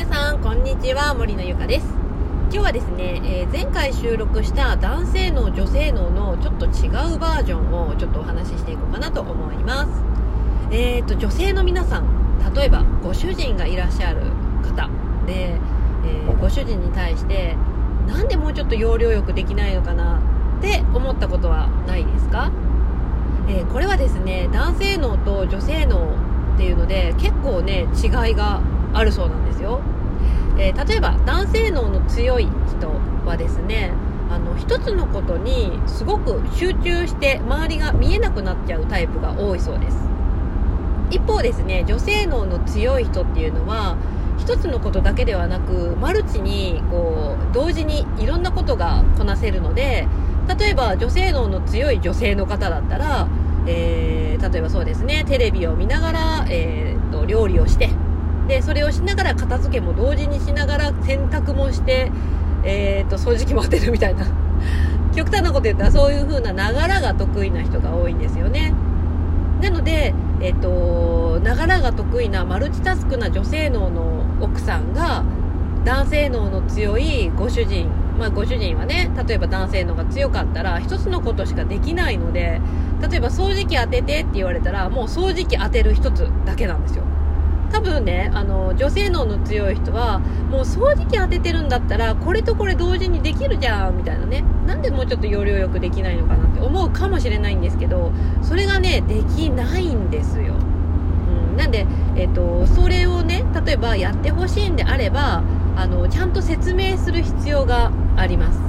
皆さんこんにちは。森のゆかです。今日はですね、えー、前回収録した男性脳女性脳のちょっと違うバージョンをちょっとお話ししていこうかなと思います。えーと女性の皆さん例えばご主人がいらっしゃる方で、えー、ご主人に対してなんでもうちょっと要領よくできないのかなって思ったことはないですか、え、これはですね男性脳と女性脳っていうので結構ね違いがあるそうなんですよ、えー、例えば男性脳の強い人はですねあの一つのことにすごく集中して周りが見えなくなっちゃうタイプが多いそうです。一方ですね女性脳の強い人っていうのは一つのことだけではなくマルチにこう同時にいろんなことがこなせるので例えば女性脳の強い女性の方だったら、えー、例えばそうですねテレビを見ながら、えーと料理をしてでそれをしながら片付けも同時にしながら洗濯もして、えーと、掃除機も当てるみたいな。極端なこと言ったらそういう風なながらが得意な人が多いんですよね。なのでえっ、とながらが得意なマルチタスクな女性脳の奥さんが男性脳の強いご主人まあ、ご主人はね例えば男性のが強かったら1つのことしかできないので例えば掃除機当ててって言われたらもう掃除機当てる1つだけなんですよ。多分ねあの女性脳の強い人はもう掃除機当ててるんだったらこれとこれ同時にできるじゃんみたいなね。なんでもうちょっと要領よくできないのかなって思うかもしれないんですけどそれがねできないんですよ、うん、なんで、えーと、それをね例えばやってほしいんであればあのちゃんと説明する必要があります、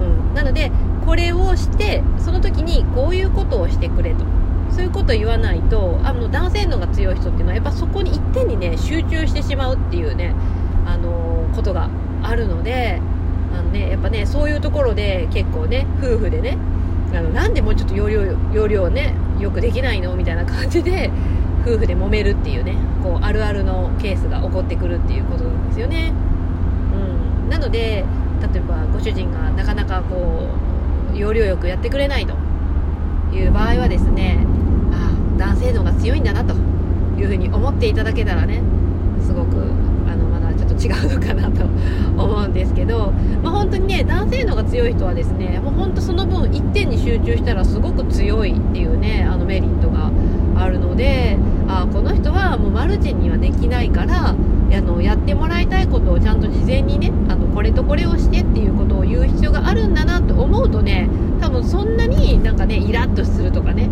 うん、なのでこれをしてその時にこういうことをしてくれと。そういうこと言わないとあの男性のが強い人っていうのはやっぱそこに一点にね集中してしまうっていうね、あのー、ことがあるのであの、ね、やっぱねそういうところで結構ね夫婦でねあのなんでもうちょっと容量容量ねよくできないの？みたいな感じで夫婦で揉めるっていうねこうあるあるのケースが起こってくるっていうことなんですよね、うん、なので例えばご主人がなかなかこう要領よくやってくれないという場合はですね男性能が強いんだなというふうに思っていただけたらねすごくあのまだちょっと違うのかなと思うんですけど、まあ、本当にね男性能が強い人はですねもう本当その分一点に集中したらすごく強いっていうねあのメリットがあるのであこの人はもうマルチにはできないからあのやってもらいたいことをちゃんと事前にねあのこれとこれをしてっていうことを言う必要があるんだなと思うとね多分そんなになんかねイラッとするとかね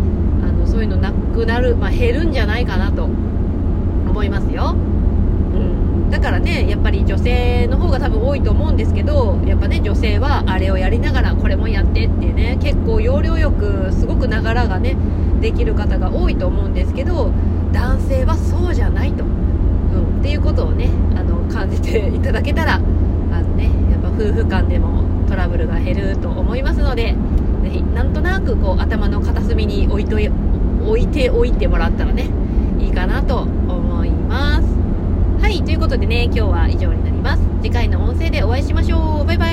そういうのなくなる、まあ、減るんじゃないかなと思いますよ、うん、だからねやっぱり女性の方が多分多いと思うんですけどやっぱね女性はあれをやりながらこれもやってっていうね結構要領よくすごくながらがねできる方が多いと思うんですけど男性はそうじゃないと、うん、っていうことをねあの感じていただけたらあのねやっぱ夫婦間でもトラブルが減ると思いますのでぜひなんとなくこう頭の片隅に置いと置いておいてもらったらねいいかなと思います。はいということでね今日は以上になります。次回の音声でお会いしましょう。バイバイ。